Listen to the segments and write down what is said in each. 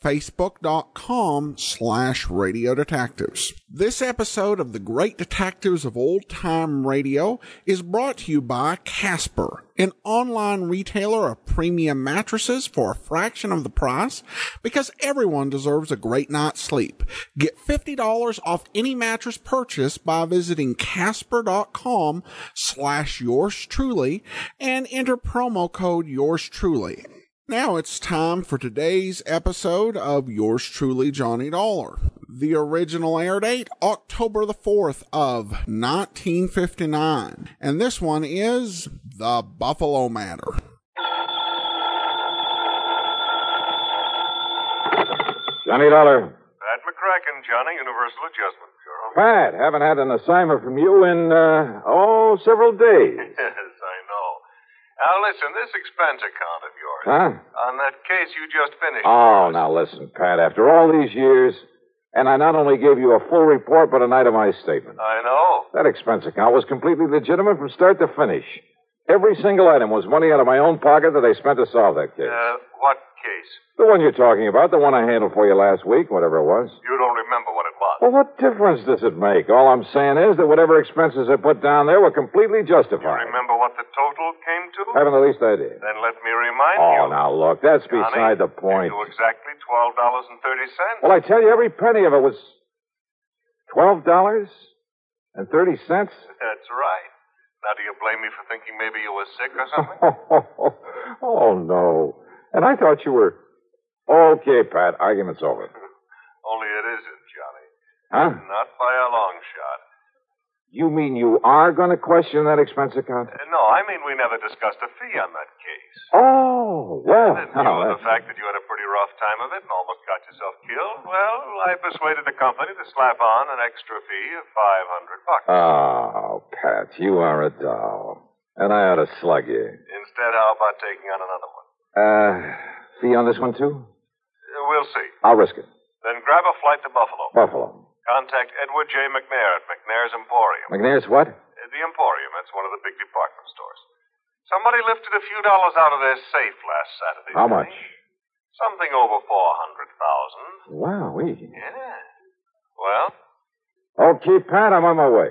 facebook.com slash radio detectives. This episode of the Great Detectives of Old Time Radio is brought to you by Casper, an online retailer of premium mattresses for a fraction of the price because everyone deserves a great night's sleep. Get $50 off any mattress purchase by visiting casper.com slash yours truly and enter promo code yours truly. Now it's time for today's episode of Yours Truly, Johnny Dollar. The original air date, October the 4th of 1959. And this one is The Buffalo Matter. Johnny Dollar. Pat McCracken, Johnny, Universal Adjustment Bureau. Pat, haven't had an assignment from you in, uh, oh, several days. yes, I know. Now, listen, this expense account of Huh? On that case you just finished. Oh, now listen, Pat, after all these years, and I not only gave you a full report, but an itemized statement. I know. That expense account was completely legitimate from start to finish. Every single item was money out of my own pocket that I spent to solve that case. Uh, what case? The one you're talking about, the one I handled for you last week, whatever it was. You don't remember what it was. Well, what difference does it make? All I'm saying is that whatever expenses I put down there were completely You justified. remember what the total came to? Haven't the least idea. Then let me remind oh, you. Oh, now look, that's Johnny, beside the point. You exactly twelve dollars and thirty cents. Well, I tell you, every penny of it was twelve dollars and thirty cents. That's right. Now, do you blame me for thinking maybe you were sick or something? oh no! And I thought you were. Okay, Pat. Argument's over. Only it isn't, Johnny. Huh? Not by a long. You mean you are going to question that expense account? Uh, no, I mean we never discussed a fee on that case. Oh, well. And in now view of the fact that you had a pretty rough time of it and almost got yourself killed, well, I persuaded the company to slap on an extra fee of five hundred bucks. Oh, Pat, you are a doll. And I ought to slug you. Instead, how about taking on another one? Uh, fee on this one, too? Uh, We'll see. I'll risk it. Then grab a flight to Buffalo. Buffalo. Contact Edward J. McNair at McNair's Emporium. McNair's what? Uh, The Emporium, that's one of the big department stores. Somebody lifted a few dollars out of their safe last Saturday. How much? Something over four hundred thousand. Wow, we. Yeah. Well, Okay, Pat, I'm on my way.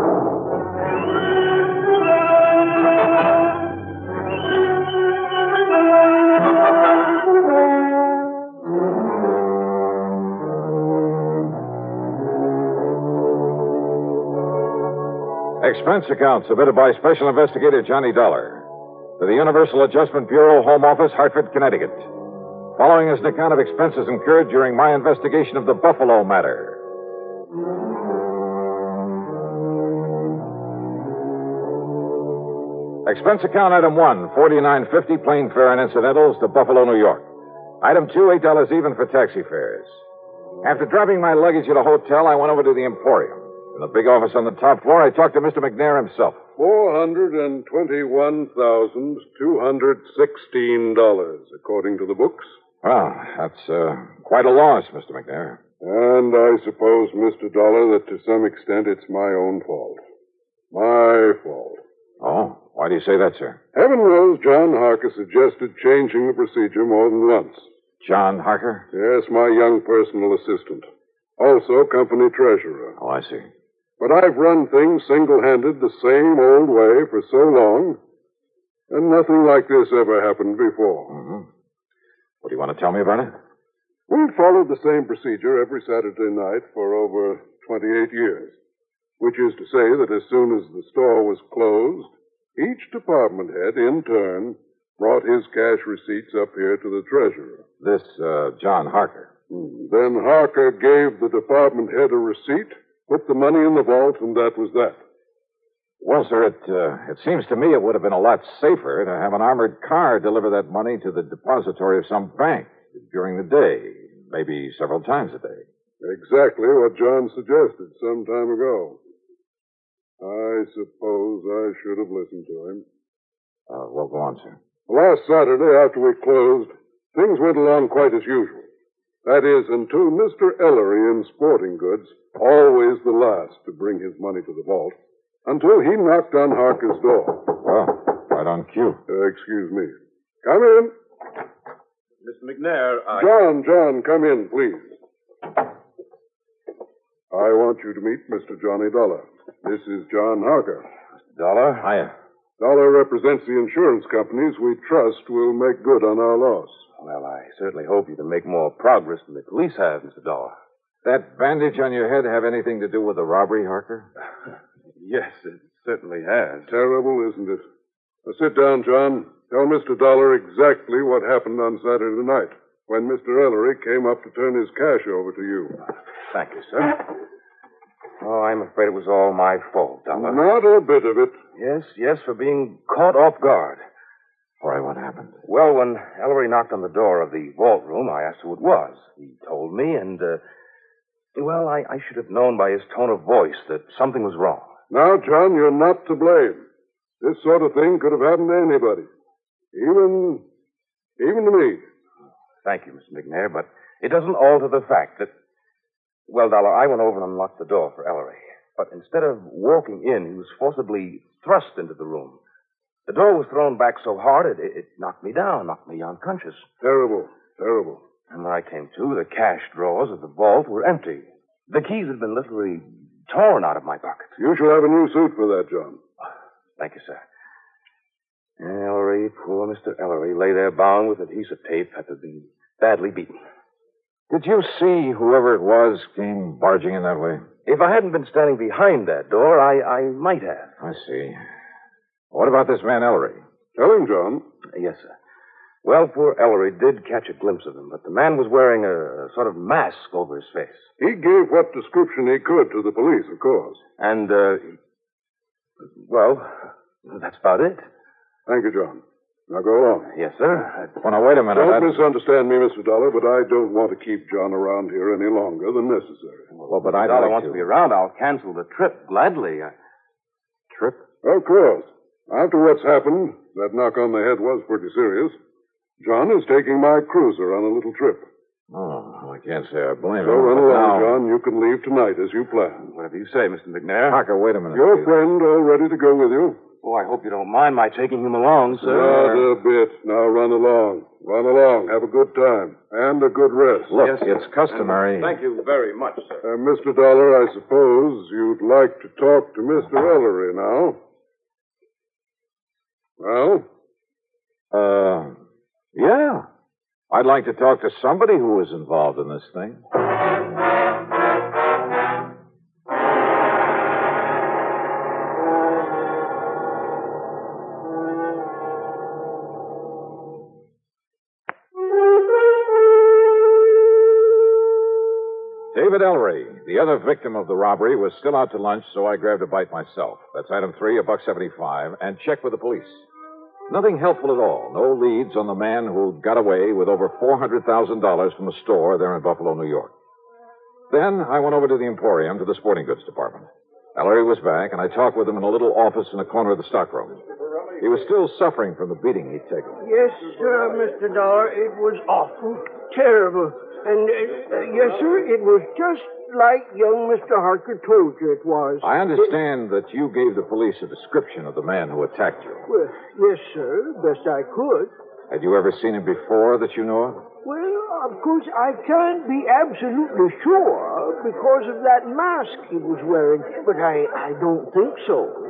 Expense account submitted by Special Investigator Johnny Dollar to the Universal Adjustment Bureau, Home Office, Hartford, Connecticut. Following is an account of expenses incurred during my investigation of the Buffalo matter. Expense account item one, forty-nine fifty plane fare and incidentals to Buffalo, New York. Item two, eight dollars even for taxi fares. After dropping my luggage at a hotel, I went over to the Emporium. In the big office on the top floor, I talked to Mr. McNair himself. Four hundred and twenty-one thousand two hundred sixteen dollars, according to the books. Well, that's uh, quite a loss, Mr. McNair. And I suppose, Mr. Dollar, that to some extent it's my own fault. My fault. Oh, why do you say that, sir? Heaven knows John Harker suggested changing the procedure more than once. John Harker? Yes, my young personal assistant. Also company treasurer. Oh, I see. But I've run things single-handed the same old way for so long, and nothing like this ever happened before. Mm-hmm. What do you want to tell me about it? We've followed the same procedure every Saturday night for over 28 years, which is to say that as soon as the store was closed, each department head, in turn, brought his cash receipts up here to the treasurer. This, uh, John Harker. Hmm. Then Harker gave the department head a receipt, put the money in the vault, and that was that. Well, sir, it, uh, it seems to me it would have been a lot safer to have an armored car deliver that money to the depository of some bank during the day, maybe several times a day. Exactly what John suggested some time ago. I suppose I should have listened to him. Uh, well, go on, sir. Last Saturday, after we closed, things went along quite as usual. That is, until Mr. Ellery in sporting goods, always the last to bring his money to the vault, until he knocked on Harker's door. Well, right on cue. Uh, excuse me. Come in. Mr. McNair, I. John, John, come in, please. I want you to meet Mr. Johnny Dollar. This is John Harker. Dollar? Hiya. Dollar represents the insurance companies we trust will make good on our loss. Well, I certainly hope you can make more progress than the police have, Mr. Dollar. That bandage on your head have anything to do with the robbery, Harker? yes, it certainly has. Terrible, isn't it? Now sit down, John. Tell Mr. Dollar exactly what happened on Saturday night when Mr. Ellery came up to turn his cash over to you. Thank you, sir. Oh, I'm afraid it was all my fault, Dollar. Not a bit of it. Yes, yes, for being caught off guard. All right, what happened? Well, when Ellery knocked on the door of the vault room, I asked who it was. He told me, and, uh, well, I, I should have known by his tone of voice that something was wrong. Now, John, you're not to blame. This sort of thing could have happened to anybody. Even, even to me. Thank you, Mr. McNair, but it doesn't alter the fact that well, Dollar, I went over and unlocked the door for Ellery. But instead of walking in, he was forcibly thrust into the room. The door was thrown back so hard it, it knocked me down, knocked me unconscious. Terrible, terrible. And when I came to, the cash drawers of the vault were empty. The keys had been literally torn out of my pocket. You shall have a new suit for that, John. Thank you, sir. Ellery, poor Mr. Ellery, lay there bound with adhesive tape after being badly beaten. Did you see whoever it was came barging in that way? If I hadn't been standing behind that door, I, I might have. I see. What about this man Ellery? Tell him, John. Yes, sir. Well, poor Ellery did catch a glimpse of him, but the man was wearing a, a sort of mask over his face. He gave what description he could to the police, of course. And, uh, well, that's about it. Thank you, John. Now go along. Yes, sir. Well, now, wait a minute. Don't I'd- misunderstand me, Mr. Dollar, but I don't want to keep John around here any longer than necessary. Well, but I'd Dollar like wants to. to be around. I'll cancel the trip gladly. I... Trip? Of course. After what's happened, that knock on the head was pretty serious. John is taking my cruiser on a little trip. Oh, I can't say I blame So him. run along, now- John. You can leave tonight as you planned. Whatever you say, Mr. McNair. Harker, wait a minute. Your please. friend all ready to go with you? Oh, I hope you don't mind my taking him along, sir. Not a bit. Now run along. Run along. Have a good time. And a good rest. Look, Yes, it's customary. Thank you very much, sir. Uh, Mr. Dollar, I suppose you'd like to talk to Mr. Ellery now. Well? Uh, yeah. I'd like to talk to somebody who was involved in this thing. David Ellery, the other victim of the robbery, was still out to lunch, so I grabbed a bite myself. That's item three, a buck seventy-five, and checked with the police. Nothing helpful at all. No leads on the man who got away with over $400,000 from a store there in Buffalo, New York. Then I went over to the Emporium to the sporting goods department. Ellery was back, and I talked with him in a little office in a corner of the stockroom. He was still suffering from the beating he'd taken. Yes, sir, Mr. Dollar. It was awful, terrible. And, uh, yes, sir, it was just like young Mr. Harker told you it was. I understand that you gave the police a description of the man who attacked you. Well, yes, sir, best I could. Had you ever seen him before that you know of? Well, of course, I can't be absolutely sure because of that mask he was wearing, but I, I don't think so.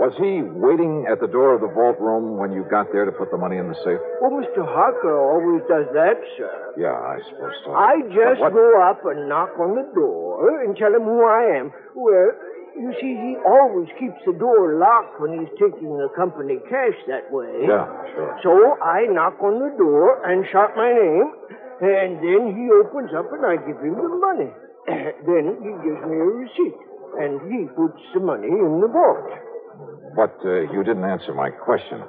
Was he waiting at the door of the vault room when you got there to put the money in the safe? Well, Mr. Harker always does that, sir. Yeah, I suppose so. I just what- go up and knock on the door and tell him who I am. Well, you see, he always keeps the door locked when he's taking the company cash that way. Yeah, sure. So I knock on the door and shout my name, and then he opens up and I give him the money. then he gives me a receipt, and he puts the money in the vault. But uh, you didn't answer my question.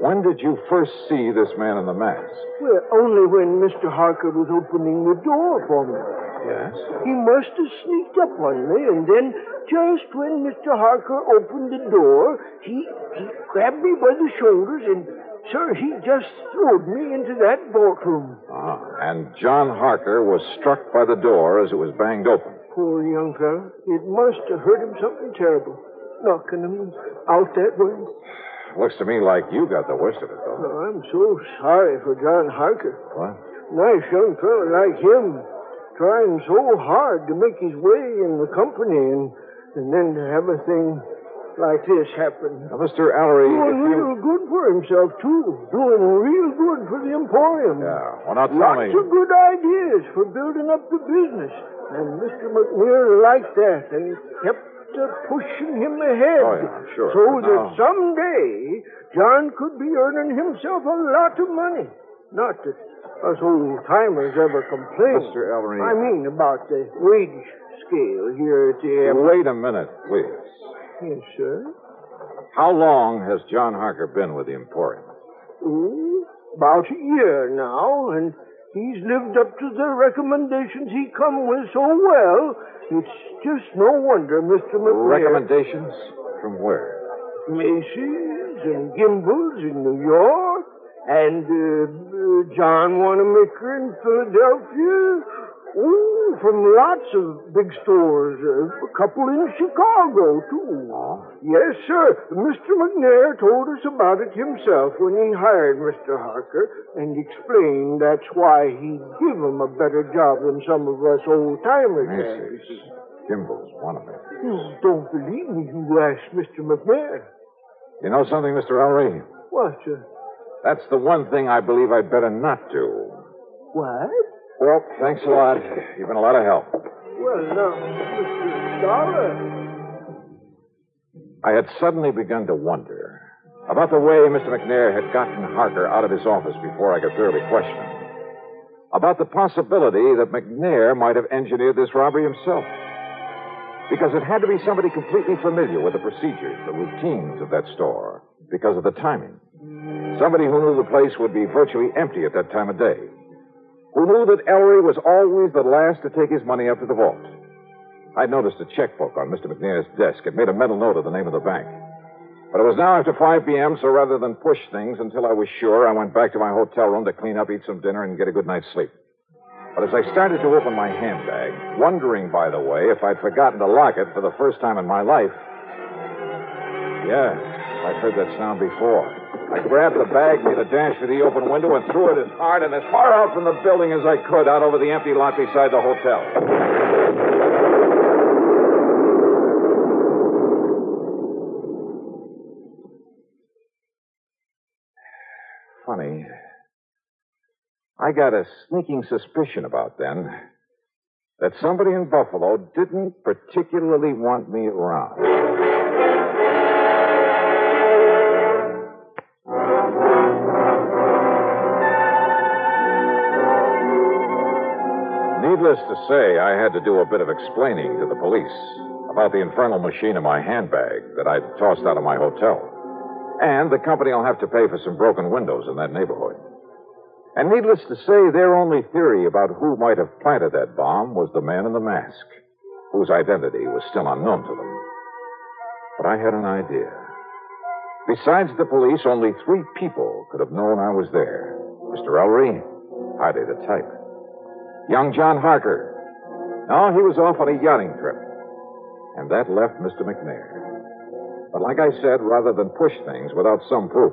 When did you first see this man in the mask? Well, only when Mr. Harker was opening the door for me. Yes. He must have sneaked up on me, and then just when Mr. Harker opened the door, he, he grabbed me by the shoulders and, sir, he just throwed me into that vault room. Ah, and John Harker was struck by the door as it was banged open. Poor young fellow. It must have hurt him something terrible, knocking him out that way. Looks to me like you got the worst of it, though. I'm so sorry for John Harker. What? Nice young fellow like him, trying so hard to make his way in the company, and, and then to have a thing like this happen. Now, Mr. Ellery, Doing you... real good for himself, too. Doing real good for the Emporium. Yeah, well, now tell Lots me... of good ideas for building up the business. And Mr. McNair liked that and kept pushing him ahead. Oh, yeah, sure. So But that someday John could be earning himself a lot of money. Not that us old timers ever complain. Mr. Ellery- I mean about the wage scale here at the M. Wait a minute, please. Yes, sir. How long has John Harker been with the Emporium? Oh, about a year now, and he's lived up to the recommendations he come with so well. It's just no wonder Mr. McNair... Recommendations? From where? Macy's and Gimbel's in New York, and uh, uh, John Wanamaker in Philadelphia. Oh, from lots of big stores. Uh, a couple in Chicago, too. Yes, sir. Mr. McNair told us about it himself when he hired Mr. Harker and explained that's why he'd give him a better job than some of us old timers. Macy's. Gimbel's, one of them. You don't believe me, you ask Mr. McNair. You know something, Mr. Ellery? What, sir? That's the one thing I believe I'd better not do. What? Well, thanks a lot. You've been a lot of help. Well, now, Mr. Dollar. I had suddenly begun to wonder about the way Mr. McNair had gotten Harker out of his office before I could thoroughly question him. About the possibility that McNair might have engineered this robbery himself. Because it had to be somebody completely familiar with the procedures, the routines of that store, because of the timing. Somebody who knew the place would be virtually empty at that time of day. Who knew that Ellery was always the last to take his money up to the vault. I'd noticed a checkbook on Mr. McNair's desk. It made a mental note of the name of the bank. But it was now after 5 p.m., so rather than push things until I was sure, I went back to my hotel room to clean up, eat some dinner, and get a good night's sleep. But as I started to open my handbag, wondering, by the way, if I'd forgotten to lock it for the first time in my life. Yeah, I'd heard that sound before. I grabbed the bag, made a dash for the open window, and threw it as hard and as far out from the building as I could, out over the empty lot beside the hotel. Funny. I got a sneaking suspicion about then that somebody in Buffalo didn't particularly want me around. Needless to say, I had to do a bit of explaining to the police about the infernal machine in my handbag that I'd tossed out of my hotel. And the company will have to pay for some broken windows in that neighborhood. And needless to say, their only theory about who might have planted that bomb was the man in the mask, whose identity was still unknown to them. But I had an idea. Besides the police, only three people could have known I was there. Mr. Ellery, hardly the type. Young John Harker. No, he was off on a yachting trip. And that left Mr. McNair. But like I said, rather than push things without some proof,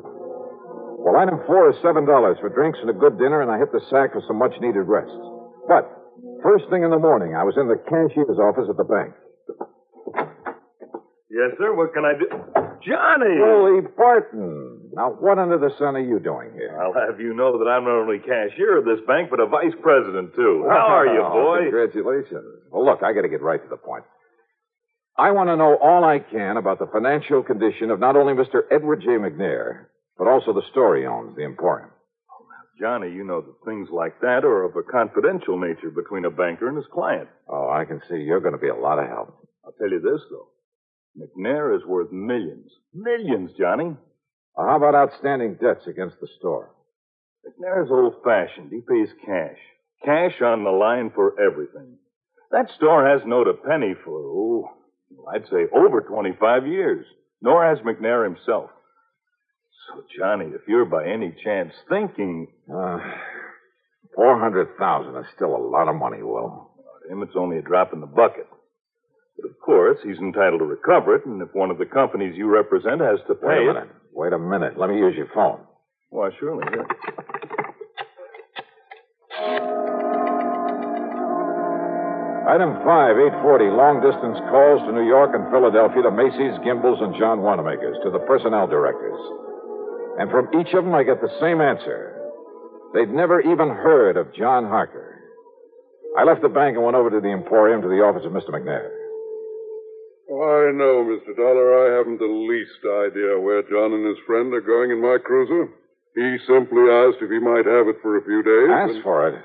well, item four is $7 for drinks and a good dinner, and I hit the sack for some much needed rest. But first thing in the morning, I was in the cashier's office at the bank. Yes, sir. What can I do? Johnny! Willie Barton. Now, what under the sun are you doing here? I'll have you know that I'm not only cashier of this bank, but a vice president, too. How are you, Oh, boy? Congratulations. Well, look, I got to get right to the point. I want to know all I can about the financial condition of not only Mr. Edward J. McNair, but also the store he owns, the Emporium. Oh, Johnny, you know that things like that are of a confidential nature between a banker and his client. Oh, I can see you're going to be a lot of help. I'll tell you this, though. McNair is worth millions. Millions, Johnny. Well, how about outstanding debts against the store? McNair's old fashioned. He pays cash. Cash on the line for everything. That store hasn't owed a penny for, oh, I'd say over 25 years. Nor has McNair himself. So, Johnny, if you're by any chance thinking. Uh, 400000 is still a lot of money, Will. To him, it's only a drop in the bucket. But of course, he's entitled to recover it, and if one of the companies you represent has to pay Wait a it. Wait a minute. Let me use your phone. Why, surely. Yeah. Item 5, 840, long distance calls to New York and Philadelphia to Macy's, Gimbels, and John Wanamakers, to the personnel directors. And from each of them, I get the same answer. They'd never even heard of John Harker. I left the bank and went over to the Emporium to the office of Mr. McNair. I know, Mr. Dollar. I haven't the least idea where John and his friend are going in my cruiser. He simply asked if he might have it for a few days. Asked and- for it.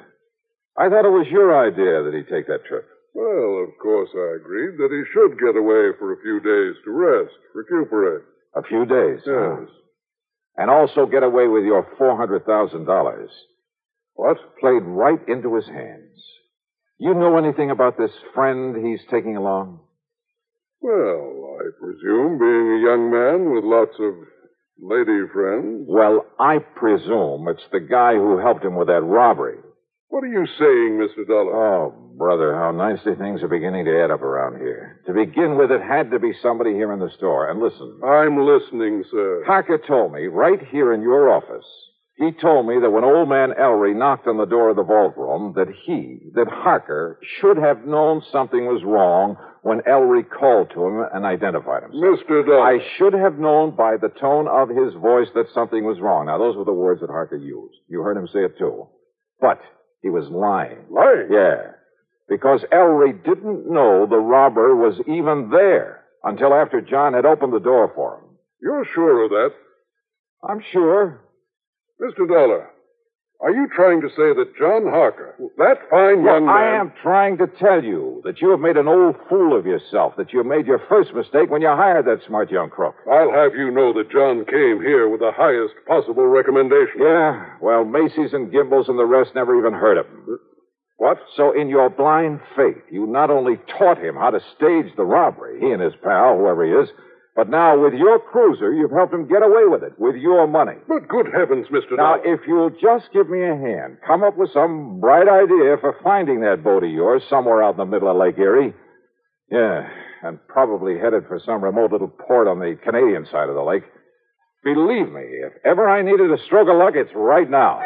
I thought it was your idea that he take that trip. Well, of course I agreed that he should get away for a few days to rest, recuperate. A few days. huh? Yes. And also get away with your $400,000. What? Played right into his hands. You know anything about this friend he's taking along? Well, I presume, being a young man with lots of lady friends. Well, I presume it's the guy who helped him with that robbery. What are you saying, Mr. Dollar? Oh, brother, how nicely things are beginning to add up around here. To begin with, it had to be somebody here in the store. And listen, I'm listening, sir. Harker told me right here in your office. He told me that when old man Ellery knocked on the door of the vault room, that he, that Harker, should have known something was wrong when Ellery called to him and identified him. Mr. Dollar. I should have known by the tone of his voice that something was wrong. Now, those were the words that Harker used. You heard him say it, too. But he was lying. Lying? Yeah. Because Ellery didn't know the robber was even there until after John had opened the door for him. You're sure of that? I'm sure. Mr. Dollar, are you trying to say that John Harker, that fine Well, young man... I am trying to tell you that you have made an old fool of yourself, that you made your first mistake when you hired that smart young crook. I'll have you know that John came here with the highest possible recommendation. Yeah, well, Macy's and Gimbels and the rest never even heard of him. What? So, in your blind faith, you not only taught him how to stage the robbery, he and his pal, whoever he is, but now with your cruiser, you've helped him get away with it, with your money. But good heavens, Mr. Now, Dollar. if you'll just give me a hand, come up with some bright idea for finding that boat of yours somewhere out in the middle of Lake Erie. Yeah, and probably headed for some remote little port on the Canadian side of the lake. Believe me, if ever I needed a stroke of luck, it's right now.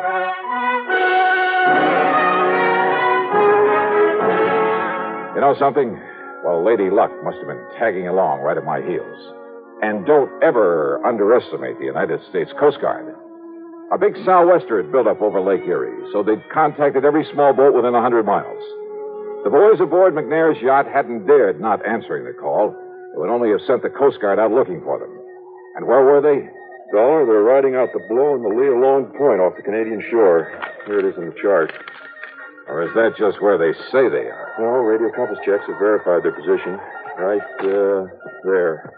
You know something? Well, Lady Luck must have been tagging along right at my heels. And don't ever underestimate the United States Coast Guard. A big sou'wester had built up over Lake Erie, so they'd contacted every small boat within a hundred miles. The boys aboard McNair's yacht hadn't dared not answering the call. It would only have sent the Coast Guard out looking for them. And where were they? Dollar, they're riding out the blow in the lee of Long Point off the Canadian shore. Here it is in the chart. Or is that just where they say they are? No, radio compass checks have verified their position. Right, uh, there.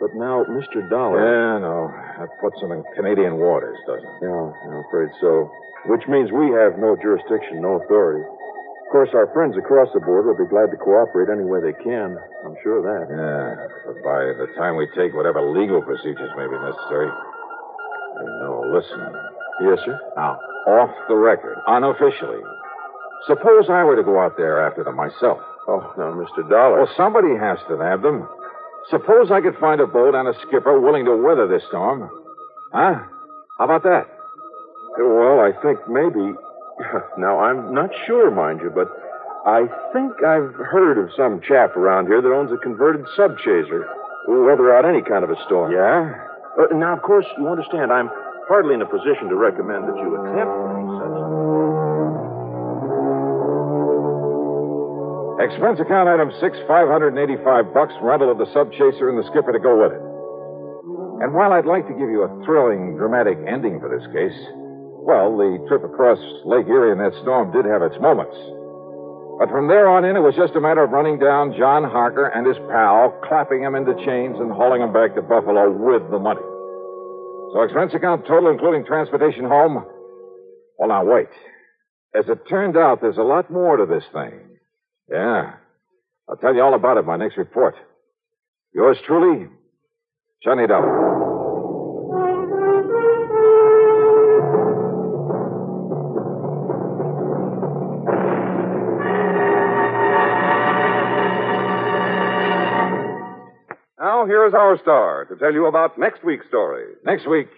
But now, Mr. Dollar. Yeah, no. That puts them in Canadian waters, doesn't it? Yeah, I'm afraid so. Which means we have no jurisdiction, no authority. Of course, our friends across the border will be glad to cooperate any way they can. I'm sure of that. Yeah, but by the time we take whatever legal procedures may be necessary. No, listen. Yes, sir? Now, off the record, unofficially. Suppose I were to go out there after them myself. Oh, now, Mr. Dollar. Well, somebody has to nab them. Suppose I could find a boat and a skipper willing to weather this storm. Huh? How about that? Well, I think maybe. Now, I'm not sure, mind you, but I think I've heard of some chap around here that owns a converted sub chaser. Will weather out any kind of a storm. Yeah? Uh, now, of course, you understand, I'm hardly in a position to recommend that you attempt any such. Expense account item six, 585 bucks, rental of the sub chaser and the skipper to go with it. And while I'd like to give you a thrilling, dramatic ending for this case, well, the trip across Lake Erie in that storm did have its moments. But from there on in, it was just a matter of running down John Harker and his pal, clapping him into chains, and hauling him back to Buffalo with the money. So expense account total, including transportation home. Well, now wait. As it turned out, there's a lot more to this thing. Yeah. I'll tell you all about it in my next report. Yours truly, Johnny Dollar. Now, here is our star to tell you about next week's story. Next week,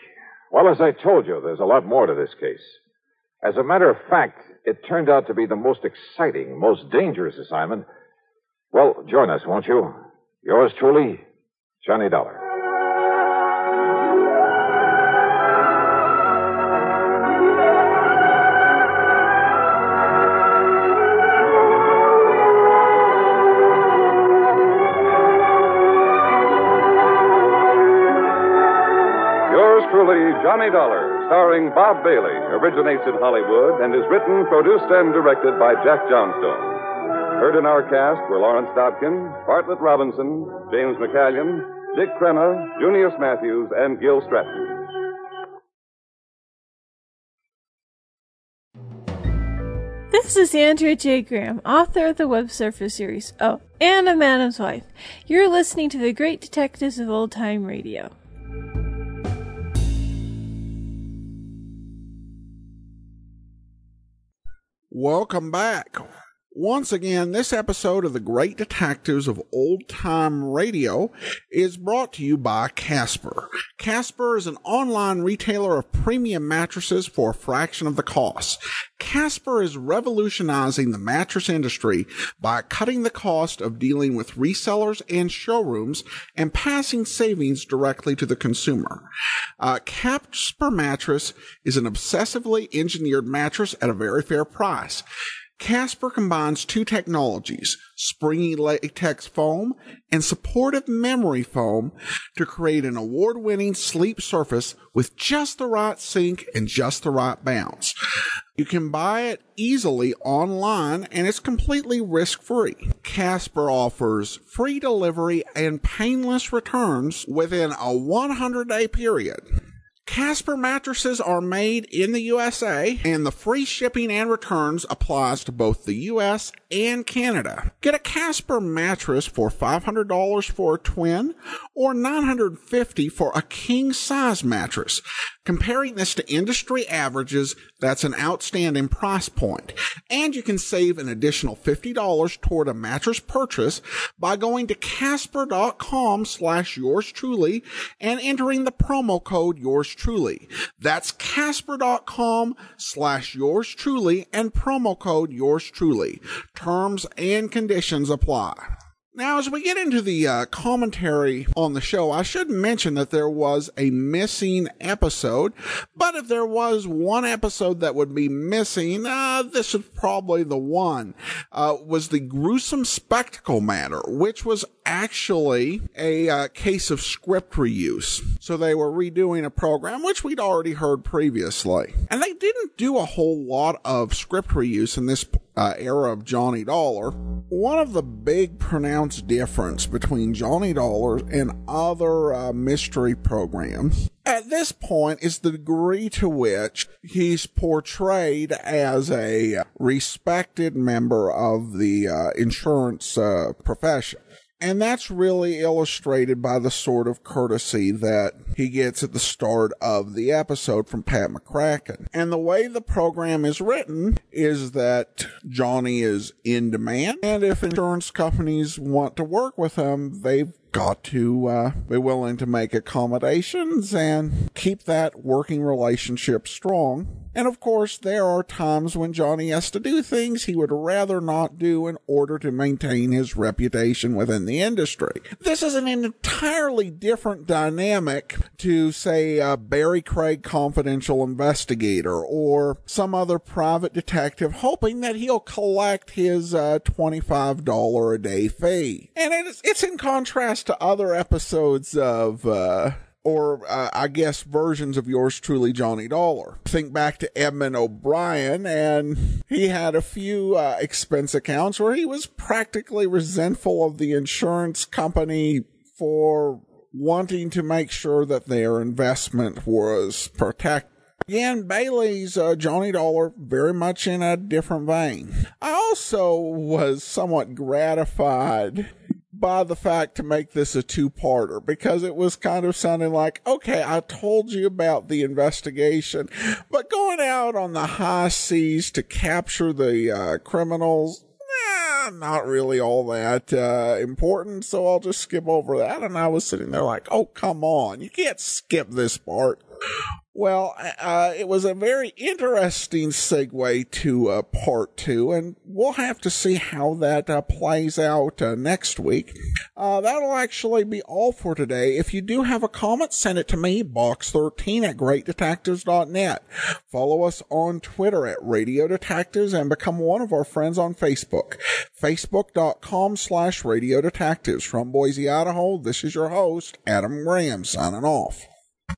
well, as I told you, there's a lot more to this case. As a matter of fact, it turned out to be the most exciting, most dangerous assignment. Well, join us, won't you? Yours truly, Johnny Dollar. Yours truly, Johnny Dollar, starring Bob Bailey, originates in Hollywood and is written, produced, and directed by Jack Johnstone. Heard in our cast were Lawrence Dobkin, Bartlett Robinson, James McCallion, Dick Crenna, Junius Matthews, and Gil Stratton. This is Andrea J. Graham, author of the Web Surfer series. Oh, and a Madam's Wife. You're listening to the Great Detectives of Old Time Radio. Welcome back. Once again, this episode of the Great Detectives of Old Time Radio is brought to you by Casper. Casper is an online retailer of premium mattresses for a fraction of the cost. Casper is revolutionizing the mattress industry by cutting the cost of dealing with resellers and showrooms and passing savings directly to the consumer. Uh, Casper mattress is an obsessively engineered mattress at a very fair price. Casper combines two technologies, springy latex foam and supportive memory foam to create an award-winning sleep surface with just the right sink and just the right bounce. You can buy it easily online and it's completely risk-free. Casper offers free delivery and painless returns within a 100-day period. Casper mattresses are made in the USA and the free shipping and returns applies to both the US and Canada. Get a Casper mattress for $500 for a twin or $950 for a king size mattress. Comparing this to industry averages, that's an outstanding price point. And you can save an additional $50 toward a mattress purchase by going to casper.com slash yours truly and entering the promo code yours truly. That's casper.com slash yours truly and promo code yours truly. Terms and conditions apply. Now, as we get into the uh, commentary on the show, I should mention that there was a missing episode. But if there was one episode that would be missing, uh, this is probably the one. Uh, was the gruesome spectacle matter, which was actually a uh, case of script reuse. So they were redoing a program which we'd already heard previously, and they didn't do a whole lot of script reuse in this uh, era of Johnny Dollar. One of the big pronounced difference between Johnny Dollar and other uh, mystery programs at this point is the degree to which he's portrayed as a respected member of the uh, insurance uh, profession. And that's really illustrated by the sort of courtesy that he gets at the start of the episode from Pat McCracken. And the way the program is written is that Johnny is in demand. And if insurance companies want to work with him, they've got to uh, be willing to make accommodations and keep that working relationship strong. And of course, there are times when Johnny has to do things he would rather not do in order to maintain his reputation within the industry. This is an entirely different dynamic to, say, a Barry Craig confidential investigator or some other private detective hoping that he'll collect his uh, $25 a day fee. And it's, it's in contrast to other episodes of, uh, or uh, I guess versions of yours truly, Johnny Dollar. Think back to Edmond O'Brien, and he had a few uh, expense accounts where he was practically resentful of the insurance company for wanting to make sure that their investment was protected. Again, Bailey's uh, Johnny Dollar very much in a different vein. I also was somewhat gratified by the fact to make this a two-parter because it was kind of sounding like, okay, I told you about the investigation, but going out on the high seas to capture the uh, criminals, not really all that uh, important, so I'll just skip over that. And I was sitting there like, oh, come on, you can't skip this part. Well, uh, it was a very interesting segue to uh, part two, and we'll have to see how that uh, plays out uh, next week. Uh, that'll actually be all for today. If you do have a comment, send it to me, box13 at greatdetectives.net. Follow us on Twitter at Radio Detectives and become one of our friends on Facebook. Facebook.com slash Radio Detectives. From Boise, Idaho, this is your host, Adam Graham, signing off.